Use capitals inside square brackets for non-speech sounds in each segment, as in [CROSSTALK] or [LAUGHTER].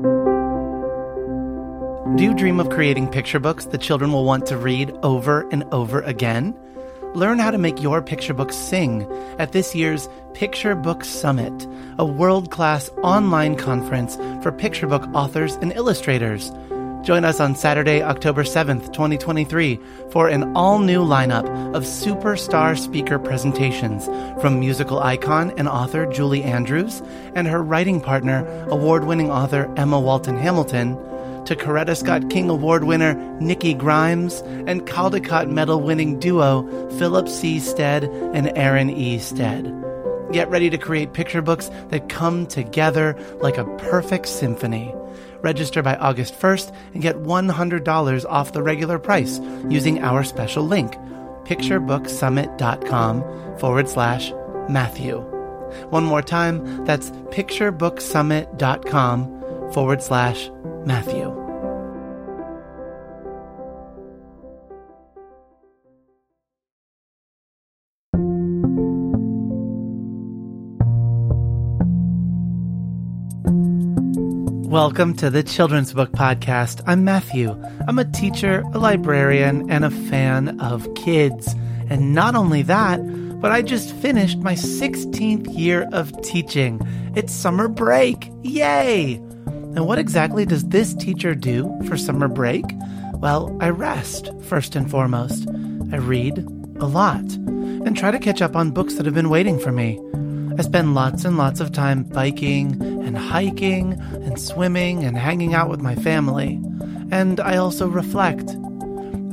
Do you dream of creating picture books that children will want to read over and over again? Learn how to make your picture book sing at this year's Picture Book Summit, a world class online conference for picture book authors and illustrators. Join us on Saturday, October 7th, 2023, for an all new lineup of superstar speaker presentations from musical icon and author Julie Andrews and her writing partner, award winning author Emma Walton Hamilton to Coretta Scott King Award winner Nikki Grimes and Caldecott Medal winning duo Philip C. Stead and Erin E. Stead. Get ready to create picture books that come together like a perfect symphony. Register by August 1st and get $100 off the regular price using our special link, picturebooksummit.com forward slash Matthew. One more time, that's picturebooksummit.com forward slash Matthew. Welcome to the Children's Book Podcast. I'm Matthew. I'm a teacher, a librarian, and a fan of kids. And not only that, but I just finished my 16th year of teaching. It's summer break. Yay! And what exactly does this teacher do for summer break? Well, I rest, first and foremost. I read a lot and try to catch up on books that have been waiting for me. I spend lots and lots of time biking and hiking and swimming and hanging out with my family. And I also reflect.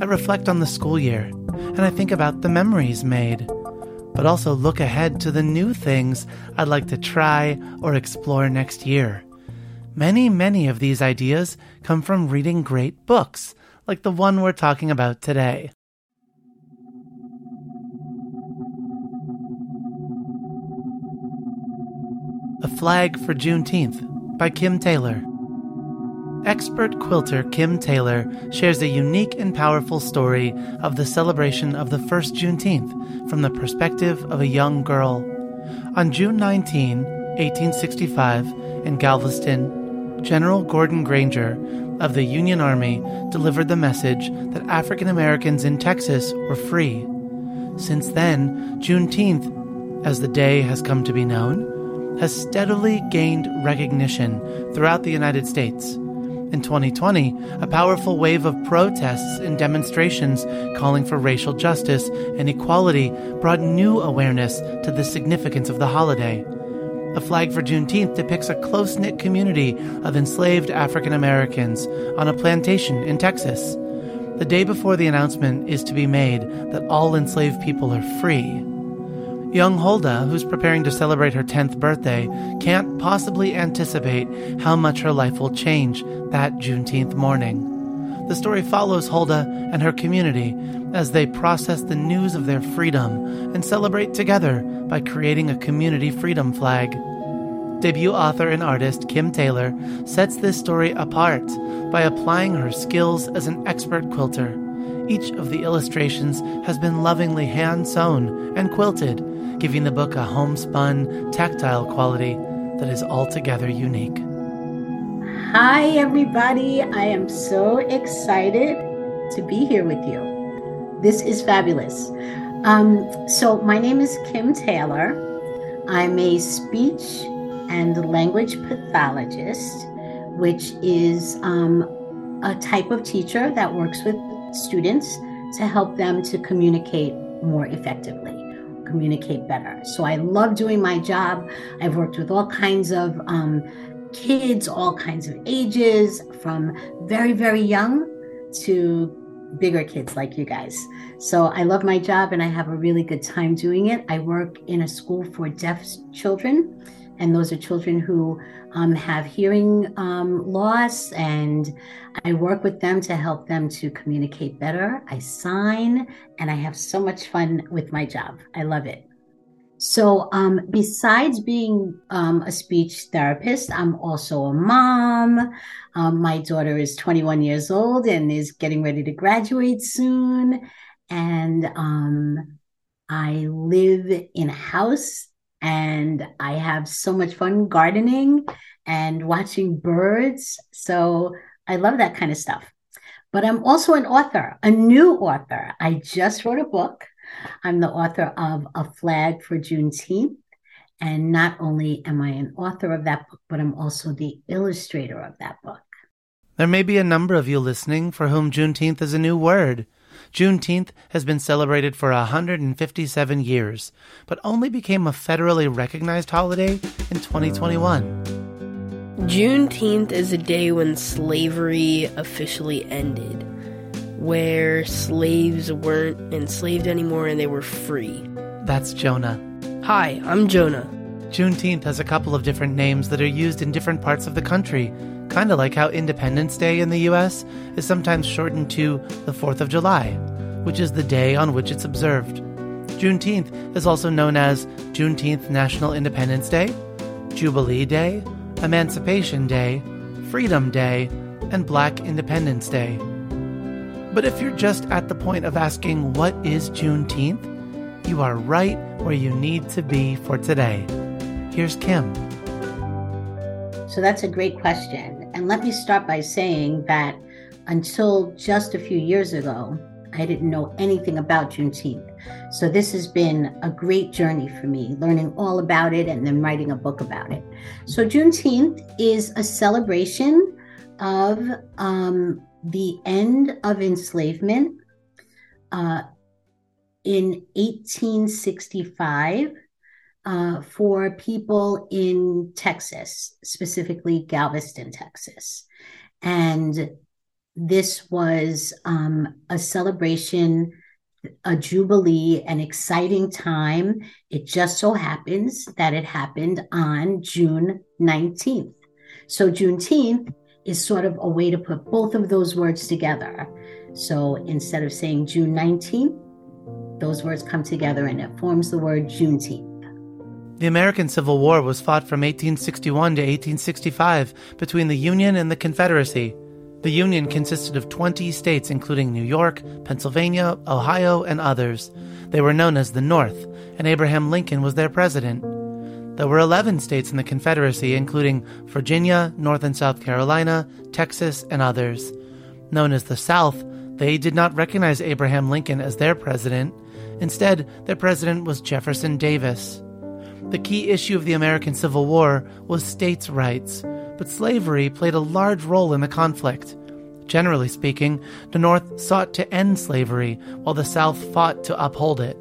I reflect on the school year and I think about the memories made, but also look ahead to the new things I'd like to try or explore next year. Many, many of these ideas come from reading great books, like the one we're talking about today. A Flag for Juneteenth by Kim Taylor. Expert quilter Kim Taylor shares a unique and powerful story of the celebration of the first Juneteenth from the perspective of a young girl. On June 19, 1865, in Galveston, General Gordon Granger of the Union Army delivered the message that African Americans in Texas were free. Since then, Juneteenth, as the day has come to be known, has steadily gained recognition throughout the United States. In 2020, a powerful wave of protests and demonstrations calling for racial justice and equality brought new awareness to the significance of the holiday. A flag for Juneteenth depicts a close knit community of enslaved African Americans on a plantation in Texas. The day before the announcement is to be made that all enslaved people are free, Young Huldah, who's preparing to celebrate her 10th birthday, can't possibly anticipate how much her life will change that Juneteenth morning. The story follows Huldah and her community as they process the news of their freedom and celebrate together by creating a community freedom flag. Debut author and artist Kim Taylor sets this story apart by applying her skills as an expert quilter. Each of the illustrations has been lovingly hand sewn and quilted giving the book a homespun, tactile quality that is altogether unique. Hi, everybody. I am so excited to be here with you. This is fabulous. Um, so, my name is Kim Taylor. I'm a speech and language pathologist, which is um, a type of teacher that works with students to help them to communicate more effectively communicate better. So I love doing my job. I've worked with all kinds of um, kids, all kinds of ages, from very, very young to bigger kids like you guys. So I love my job and I have a really good time doing it. I work in a school for deaf children, and those are children who um, have hearing um, loss, and I work with them to help them to communicate better. I sign, and I have so much fun with my job. I love it. So, um, besides being um, a speech therapist, I'm also a mom. Um, my daughter is 21 years old and is getting ready to graduate soon. And um, I live in a house and I have so much fun gardening and watching birds. So I love that kind of stuff. But I'm also an author, a new author. I just wrote a book. I'm the author of A Flag for Juneteenth. And not only am I an author of that book, but I'm also the illustrator of that book. There may be a number of you listening for whom Juneteenth is a new word. Juneteenth has been celebrated for 157 years, but only became a federally recognized holiday in 2021. Juneteenth is a day when slavery officially ended, where slaves weren't enslaved anymore and they were free. That's Jonah. Hi, I'm Jonah. Juneteenth has a couple of different names that are used in different parts of the country, kind of like how Independence Day in the US is sometimes shortened to the 4th of July, which is the day on which it's observed. Juneteenth is also known as Juneteenth National Independence Day, Jubilee Day, Emancipation Day, Freedom Day, and Black Independence Day. But if you're just at the point of asking, what is Juneteenth? You are right where you need to be for today. Here's Kim. So that's a great question. And let me start by saying that until just a few years ago, I didn't know anything about Juneteenth. So this has been a great journey for me, learning all about it and then writing a book about it. So Juneteenth is a celebration of um, the end of enslavement uh, in 1865 uh, for people in Texas, specifically Galveston, Texas. And this was um, a celebration, a jubilee, an exciting time. It just so happens that it happened on June 19th. So, Juneteenth is sort of a way to put both of those words together. So, instead of saying June 19th, those words come together and it forms the word Juneteenth. The American Civil War was fought from 1861 to 1865 between the Union and the Confederacy. The Union consisted of 20 states, including New York, Pennsylvania, Ohio, and others. They were known as the North, and Abraham Lincoln was their president. There were 11 states in the Confederacy, including Virginia, North and South Carolina, Texas, and others. Known as the South, they did not recognize Abraham Lincoln as their president. Instead, their president was Jefferson Davis. The key issue of the American Civil War was states' rights, but slavery played a large role in the conflict. Generally speaking, the North sought to end slavery, while the South fought to uphold it.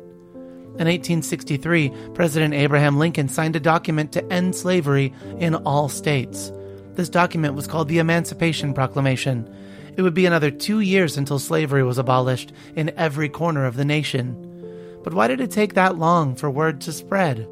In 1863, President Abraham Lincoln signed a document to end slavery in all states. This document was called the Emancipation Proclamation. It would be another two years until slavery was abolished in every corner of the nation. But why did it take that long for word to spread?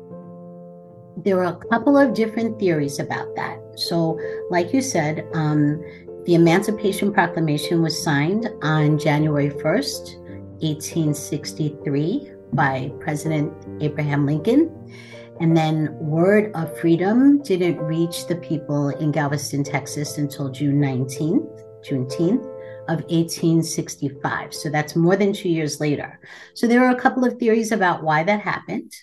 There are a couple of different theories about that. So, like you said, um, the Emancipation Proclamation was signed on January 1st, 1863, by President Abraham Lincoln. And then word of freedom didn't reach the people in Galveston, Texas until June 19th, Juneteenth of 1865. So that's more than two years later. So there are a couple of theories about why that happened.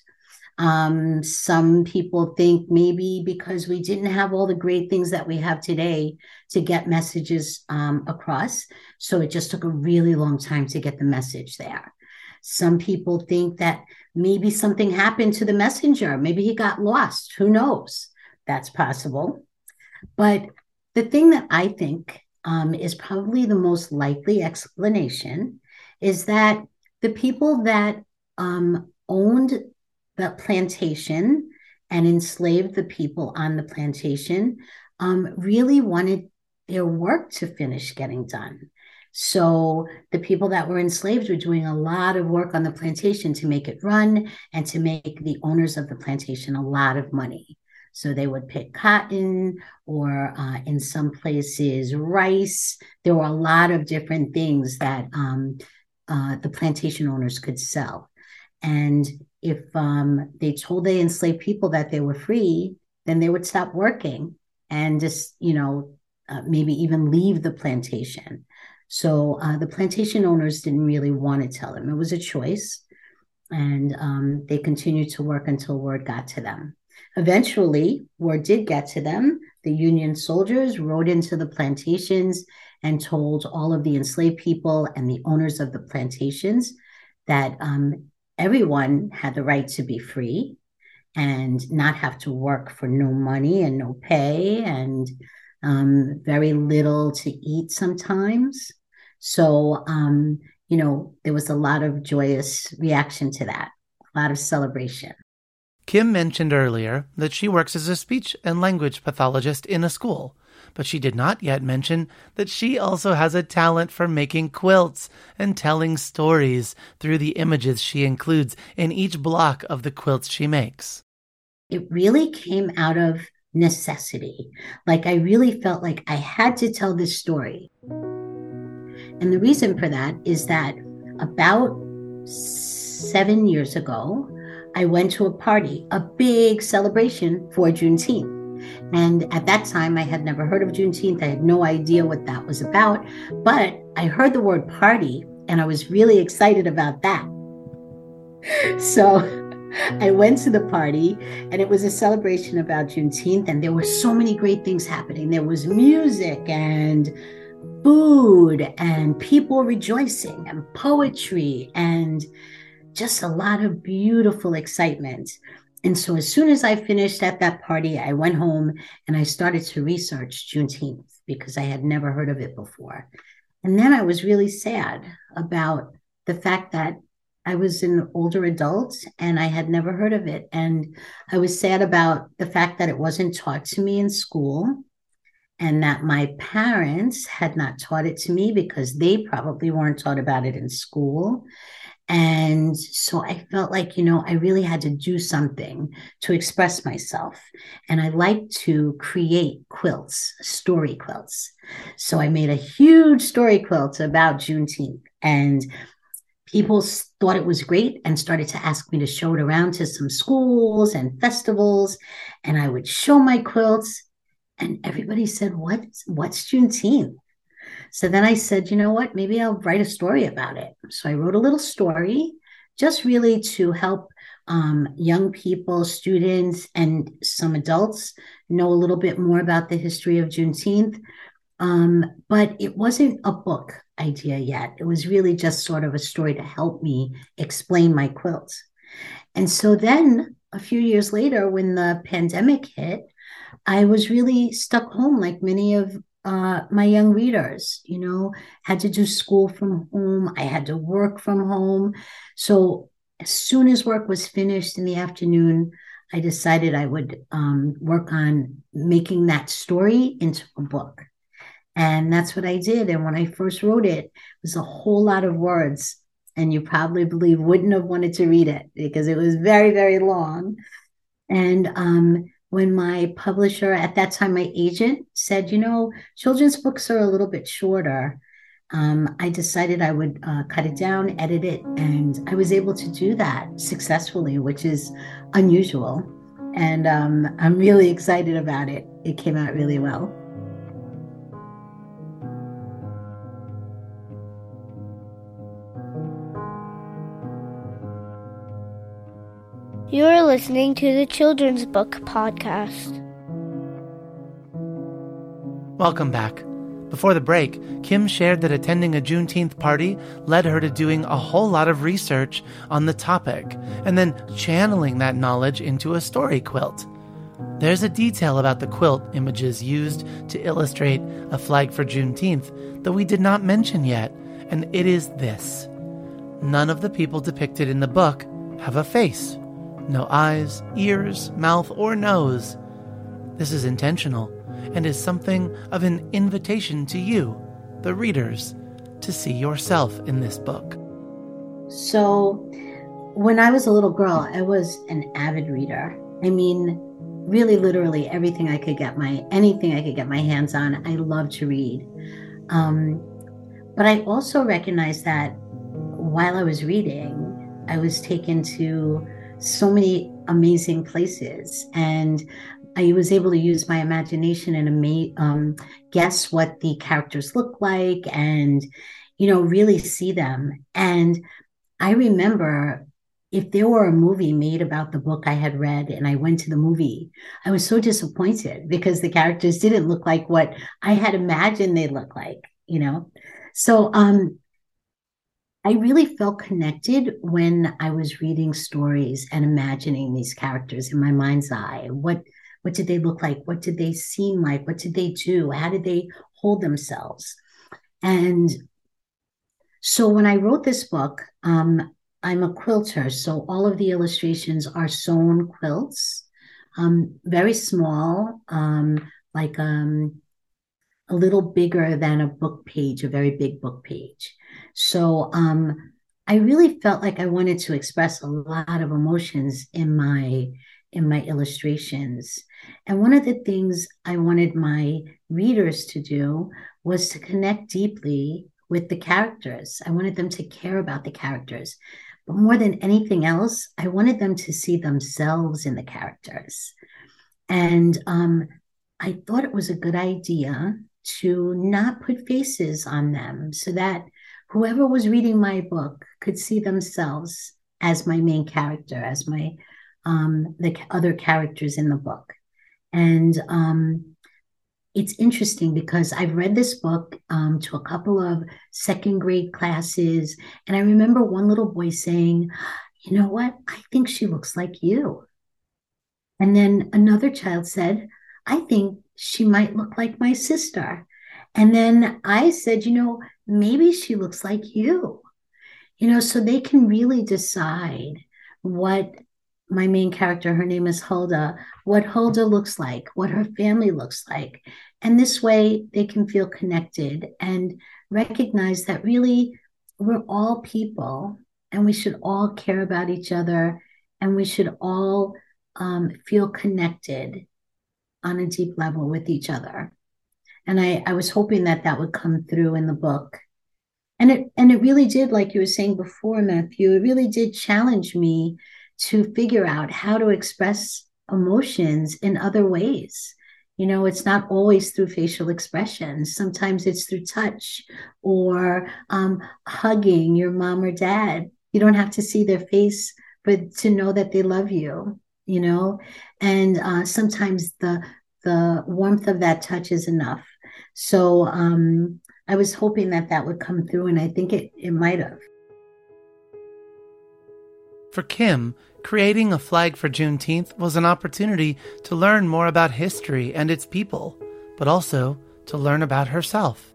Um, some people think maybe because we didn't have all the great things that we have today to get messages um, across. So it just took a really long time to get the message there. Some people think that maybe something happened to the messenger. Maybe he got lost. Who knows? That's possible. But the thing that I think um, is probably the most likely explanation is that the people that um, owned the plantation and enslaved the people on the plantation um, really wanted their work to finish getting done. So the people that were enslaved were doing a lot of work on the plantation to make it run and to make the owners of the plantation a lot of money. So they would pick cotton or uh, in some places rice. There were a lot of different things that um, uh, the plantation owners could sell. And if um, they told the enslaved people that they were free, then they would stop working and just, you know, uh, maybe even leave the plantation. So uh, the plantation owners didn't really want to tell them. It was a choice. And um, they continued to work until word got to them. Eventually, word did get to them the Union soldiers rode into the plantations and told all of the enslaved people and the owners of the plantations that um, everyone had the right to be free and not have to work for no money and no pay and um, very little to eat sometimes. So, um, you know, there was a lot of joyous reaction to that, a lot of celebration. Kim mentioned earlier that she works as a speech and language pathologist in a school, but she did not yet mention that she also has a talent for making quilts and telling stories through the images she includes in each block of the quilts she makes. It really came out of necessity. Like I really felt like I had to tell this story. And the reason for that is that about seven years ago, I went to a party, a big celebration for Juneteenth. And at that time, I had never heard of Juneteenth. I had no idea what that was about. But I heard the word party and I was really excited about that. [LAUGHS] So [LAUGHS] I went to the party and it was a celebration about Juneteenth. And there were so many great things happening. There was music and food and people rejoicing and poetry and just a lot of beautiful excitement. And so, as soon as I finished at that party, I went home and I started to research Juneteenth because I had never heard of it before. And then I was really sad about the fact that I was an older adult and I had never heard of it. And I was sad about the fact that it wasn't taught to me in school and that my parents had not taught it to me because they probably weren't taught about it in school. And so I felt like, you know, I really had to do something to express myself. And I like to create quilts, story quilts. So I made a huge story quilt about Juneteenth. And people thought it was great and started to ask me to show it around to some schools and festivals. And I would show my quilts. And everybody said, What, what's Juneteenth? So then I said, you know what? Maybe I'll write a story about it. So I wrote a little story just really to help um, young people, students, and some adults know a little bit more about the history of Juneteenth. Um, but it wasn't a book idea yet. It was really just sort of a story to help me explain my quilts. And so then a few years later, when the pandemic hit, I was really stuck home, like many of uh, my young readers, you know, had to do school from home. I had to work from home. So as soon as work was finished in the afternoon, I decided I would um, work on making that story into a book. And that's what I did. And when I first wrote it, it was a whole lot of words. And you probably believe wouldn't have wanted to read it because it was very, very long. And um, when my publisher, at that time, my agent said, you know, children's books are a little bit shorter. Um, I decided I would uh, cut it down, edit it, and I was able to do that successfully, which is unusual. And um, I'm really [LAUGHS] excited about it. It came out really well. You are listening to the Children's Book Podcast. Welcome back. Before the break, Kim shared that attending a Juneteenth party led her to doing a whole lot of research on the topic and then channeling that knowledge into a story quilt. There's a detail about the quilt images used to illustrate a flag for Juneteenth that we did not mention yet, and it is this. None of the people depicted in the book have a face no eyes, ears, mouth, or nose. This is intentional and is something of an invitation to you, the readers, to see yourself in this book. So, when I was a little girl, I was an avid reader. I mean, really, literally everything I could get my anything I could get my hands on, I loved to read. Um, but I also recognized that while I was reading, I was taken to so many amazing places. And I was able to use my imagination and ama- um, guess what the characters look like and, you know, really see them. And I remember if there were a movie made about the book I had read and I went to the movie, I was so disappointed because the characters didn't look like what I had imagined they look like, you know? So um I really felt connected when I was reading stories and imagining these characters in my mind's eye. What what did they look like? What did they seem like? What did they do? How did they hold themselves? And so when I wrote this book, um, I'm a quilter, so all of the illustrations are sewn quilts, um, very small, um, like um, a little bigger than a book page, a very big book page. So um, I really felt like I wanted to express a lot of emotions in my in my illustrations. And one of the things I wanted my readers to do was to connect deeply with the characters. I wanted them to care about the characters. But more than anything else, I wanted them to see themselves in the characters. And um, I thought it was a good idea to not put faces on them so that whoever was reading my book could see themselves as my main character, as my um, the other characters in the book. And um, it's interesting because I've read this book um, to a couple of second grade classes. And I remember one little boy saying, You know what? I think she looks like you. And then another child said, I think she might look like my sister. And then I said, You know, maybe she looks like you. You know, so they can really decide what my main character, her name is Huldah, what Huldah looks like, what her family looks like. And this way they can feel connected and recognize that really we're all people and we should all care about each other and we should all um, feel connected on a deep level with each other. And I, I was hoping that that would come through in the book. And it and it really did, like you were saying before, Matthew, it really did challenge me to figure out how to express emotions in other ways. You know, it's not always through facial expressions. Sometimes it's through touch or um, hugging your mom or dad. You don't have to see their face, but to know that they love you. You know, and uh, sometimes the the warmth of that touch is enough. So um, I was hoping that that would come through, and I think it it might have. For Kim, creating a flag for Juneteenth was an opportunity to learn more about history and its people, but also to learn about herself.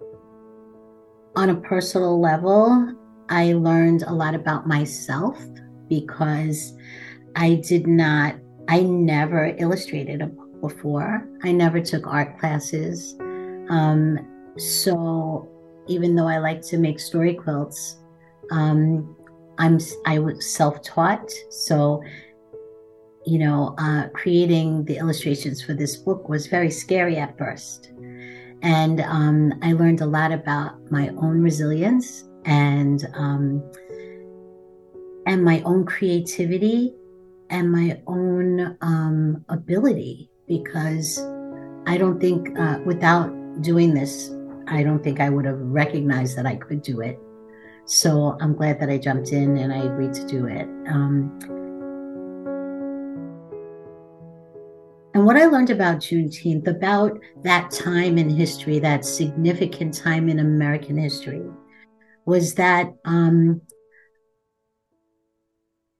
On a personal level, I learned a lot about myself because I did not, I never illustrated a book before. I never took art classes. Um, so even though I like to make story quilts, um, I'm I was self-taught, so you know, uh, creating the illustrations for this book was very scary at first, and um, I learned a lot about my own resilience and um, and my own creativity and my own um, ability because I don't think uh, without doing this, I don't think I would have recognized that I could do it. So I'm glad that I jumped in and I agreed to do it. Um, and what I learned about Juneteenth, about that time in history, that significant time in American history, was that um,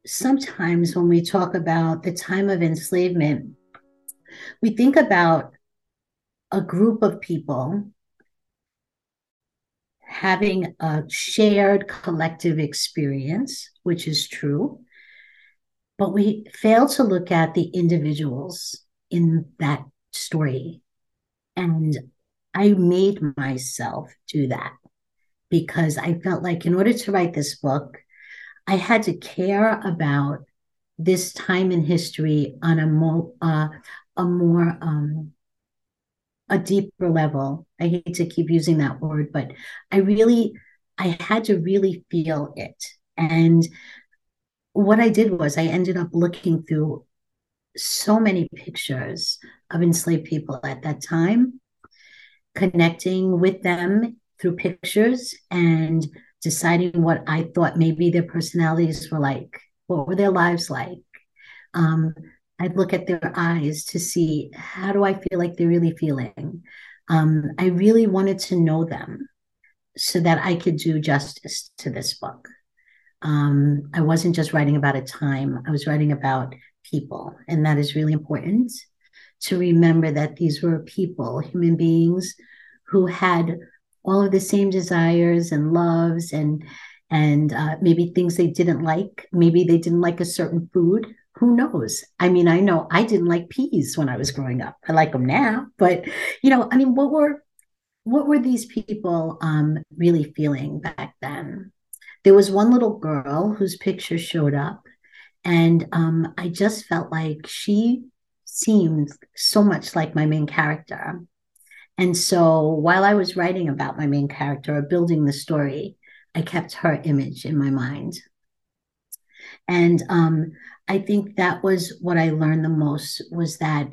sometimes when we talk about the time of enslavement, we think about a group of people having a shared collective experience, which is true, but we fail to look at the individuals in that story. And I made myself do that because I felt like in order to write this book, I had to care about this time in history on a more uh, a more um, a deeper level. I hate to keep using that word, but I really, I had to really feel it. And what I did was I ended up looking through so many pictures of enslaved people at that time, connecting with them through pictures and deciding what I thought maybe their personalities were like. What were their lives like? Um, I'd look at their eyes to see how do I feel like they're really feeling. Um, I really wanted to know them so that I could do justice to this book. Um, I wasn't just writing about a time, I was writing about people. And that is really important to remember that these were people, human beings who had all of the same desires and loves and and uh, maybe things they didn't like. Maybe they didn't like a certain food. Who knows? I mean i know i didn't like peas when i was growing up. I like them now but you know i mean what were what were these people um, really feeling back then? There was one little girl whose picture showed up and um, i just felt like she seemed so much like my main character and so while I was writing about my main character or building the story, I kept her image in my mind. And um, I think that was what I learned the most was that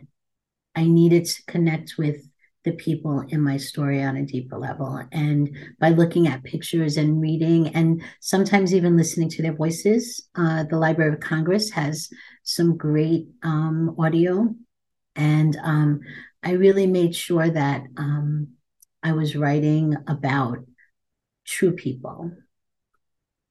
I needed to connect with the people in my story on a deeper level. And by looking at pictures and reading, and sometimes even listening to their voices, uh, the Library of Congress has some great um, audio. And um, I really made sure that um, I was writing about true people.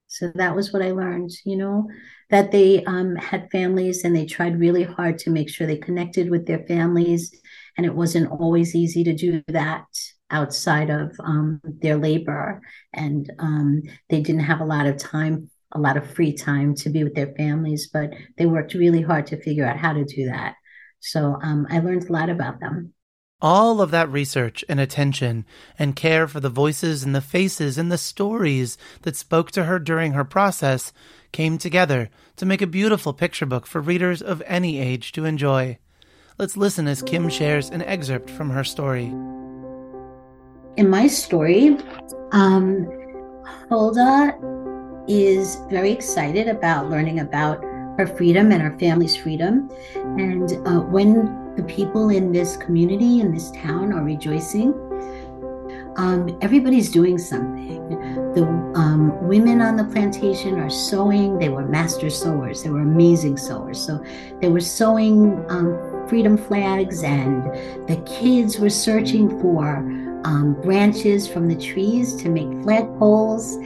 So that was what I learned, you know, that they um, had families and they tried really hard to make sure they connected with their families. And it wasn't always easy to do that outside of um, their labor. And um, they didn't have a lot of time, a lot of free time to be with their families, but they worked really hard to figure out how to do that. So um, I learned a lot about them. All of that research and attention and care for the voices and the faces and the stories that spoke to her during her process came together to make a beautiful picture book for readers of any age to enjoy. Let's listen as Kim shares an excerpt from her story. In my story, um, Huldah is very excited about learning about her freedom and our family's freedom. And uh, when the people in this community, in this town, are rejoicing, um, everybody's doing something. The um, women on the plantation are sewing. They were master sewers. They were amazing sewers. So they were sewing um, freedom flags, and the kids were searching for um, branches from the trees to make flagpoles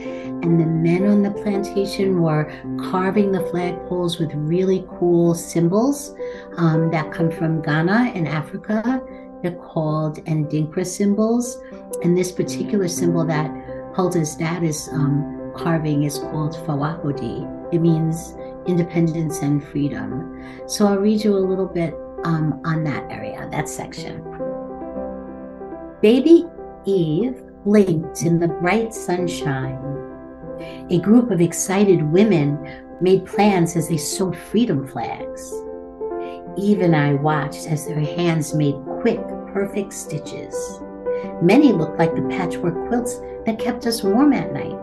and the men on the plantation were carving the flagpoles with really cool symbols um, that come from Ghana in Africa. They're called Adinkra symbols. And this particular symbol that Huldah's dad is um, carving is called Fawohodie. It means independence and freedom. So I'll read you a little bit um, on that area, that section. Baby Eve blinked in the bright sunshine a group of excited women made plans as they sewed freedom flags. Eve and I watched as their hands made quick, perfect stitches. Many looked like the patchwork quilts that kept us warm at night.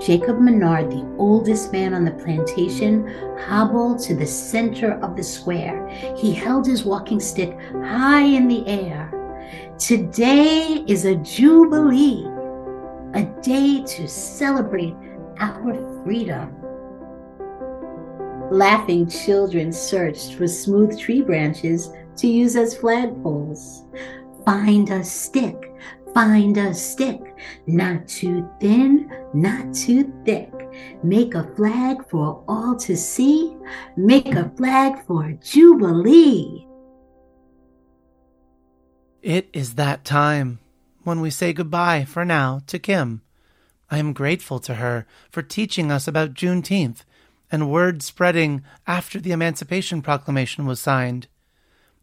Jacob Menard, the oldest man on the plantation, hobbled to the center of the square. He held his walking stick high in the air. Today is a jubilee a day to celebrate our freedom. Laughing children searched for smooth tree branches to use as flagpoles. Find a stick, find a stick, not too thin, not too thick. Make a flag for all to see, make a flag for Jubilee. It is that time when we say goodbye for now to Kim. I am grateful to her for teaching us about Juneteenth and word spreading after the Emancipation Proclamation was signed.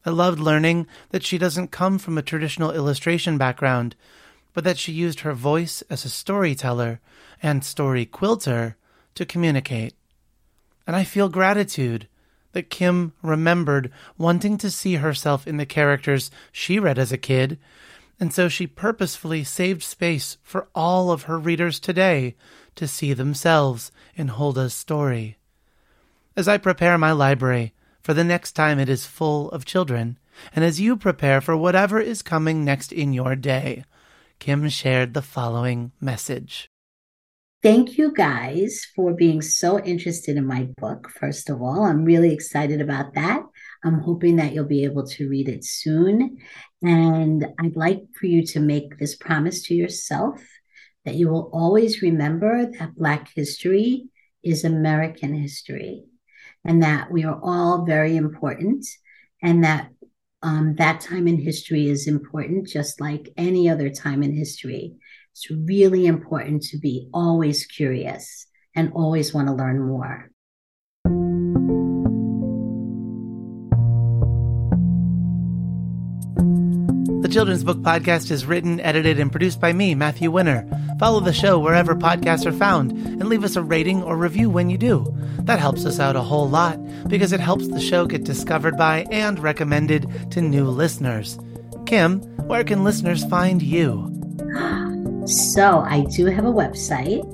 I loved learning that she doesn't come from a traditional illustration background, but that she used her voice as a storyteller and story quilter to communicate. And I feel gratitude that Kim remembered wanting to see herself in the characters she read as a kid and so she purposefully saved space for all of her readers today to see themselves in Huldah's story. As I prepare my library for the next time it is full of children, and as you prepare for whatever is coming next in your day, Kim shared the following message. thank you guys for being so interested in my book. First of all, I'm really excited about that. I'm hoping that you'll be able to read it soon. And I'd like for you to make this promise to yourself that you will always remember that Black history is American history and that we are all very important and that um, that time in history is important just like any other time in history. It's really important to be always curious and always want to learn more. The Children's Book Podcast is written, edited, and produced by me, Matthew Winner. Follow the show wherever podcasts are found and leave us a rating or review when you do. That helps us out a whole lot because it helps the show get discovered by and recommended to new listeners. Kim, where can listeners find you? So, I do have a website,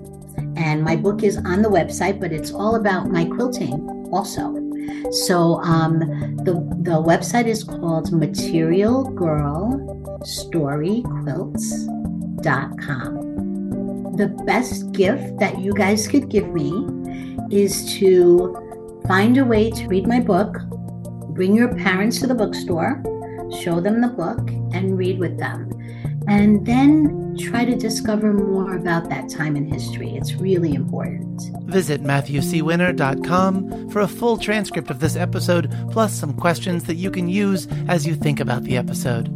and my book is on the website, but it's all about my quilting also. So um, the the website is called materialgirlstoryquilts.com. The best gift that you guys could give me is to find a way to read my book, bring your parents to the bookstore, show them the book, and read with them. And then try to discover more about that time in history. It's really important. Visit MatthewCWinner.com for a full transcript of this episode, plus some questions that you can use as you think about the episode.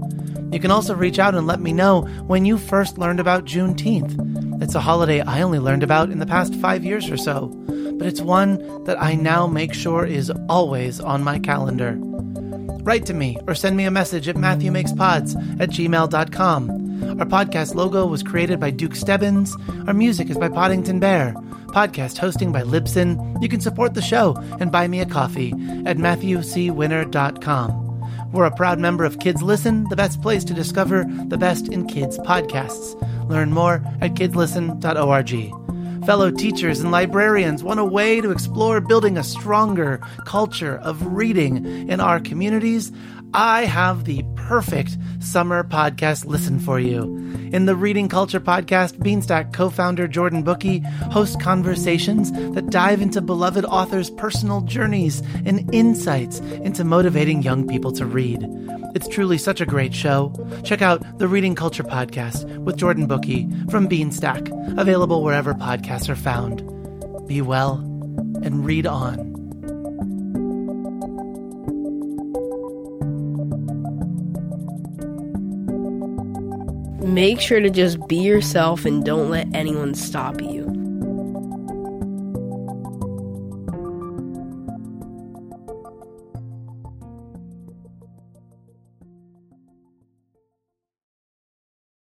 You can also reach out and let me know when you first learned about Juneteenth. It's a holiday I only learned about in the past five years or so, but it's one that I now make sure is always on my calendar. Write to me or send me a message at MatthewMakesPods at gmail.com. Our podcast logo was created by Duke Stebbins. Our music is by Poddington Bear. Podcast hosting by Libsyn. You can support the show and buy me a coffee at MatthewCWinner.com. We're a proud member of Kids Listen, the best place to discover the best in kids podcasts. Learn more at kidslisten.org. Fellow teachers and librarians want a way to explore building a stronger culture of reading in our communities. I have the perfect summer podcast listen for you. In the Reading Culture podcast, Beanstack co founder Jordan Bookey hosts conversations that dive into beloved authors' personal journeys and insights into motivating young people to read. It's truly such a great show. Check out the Reading Culture podcast with Jordan Bookey from Beanstack, available wherever podcasts are found. Be well and read on. Make sure to just be yourself and don't let anyone stop you.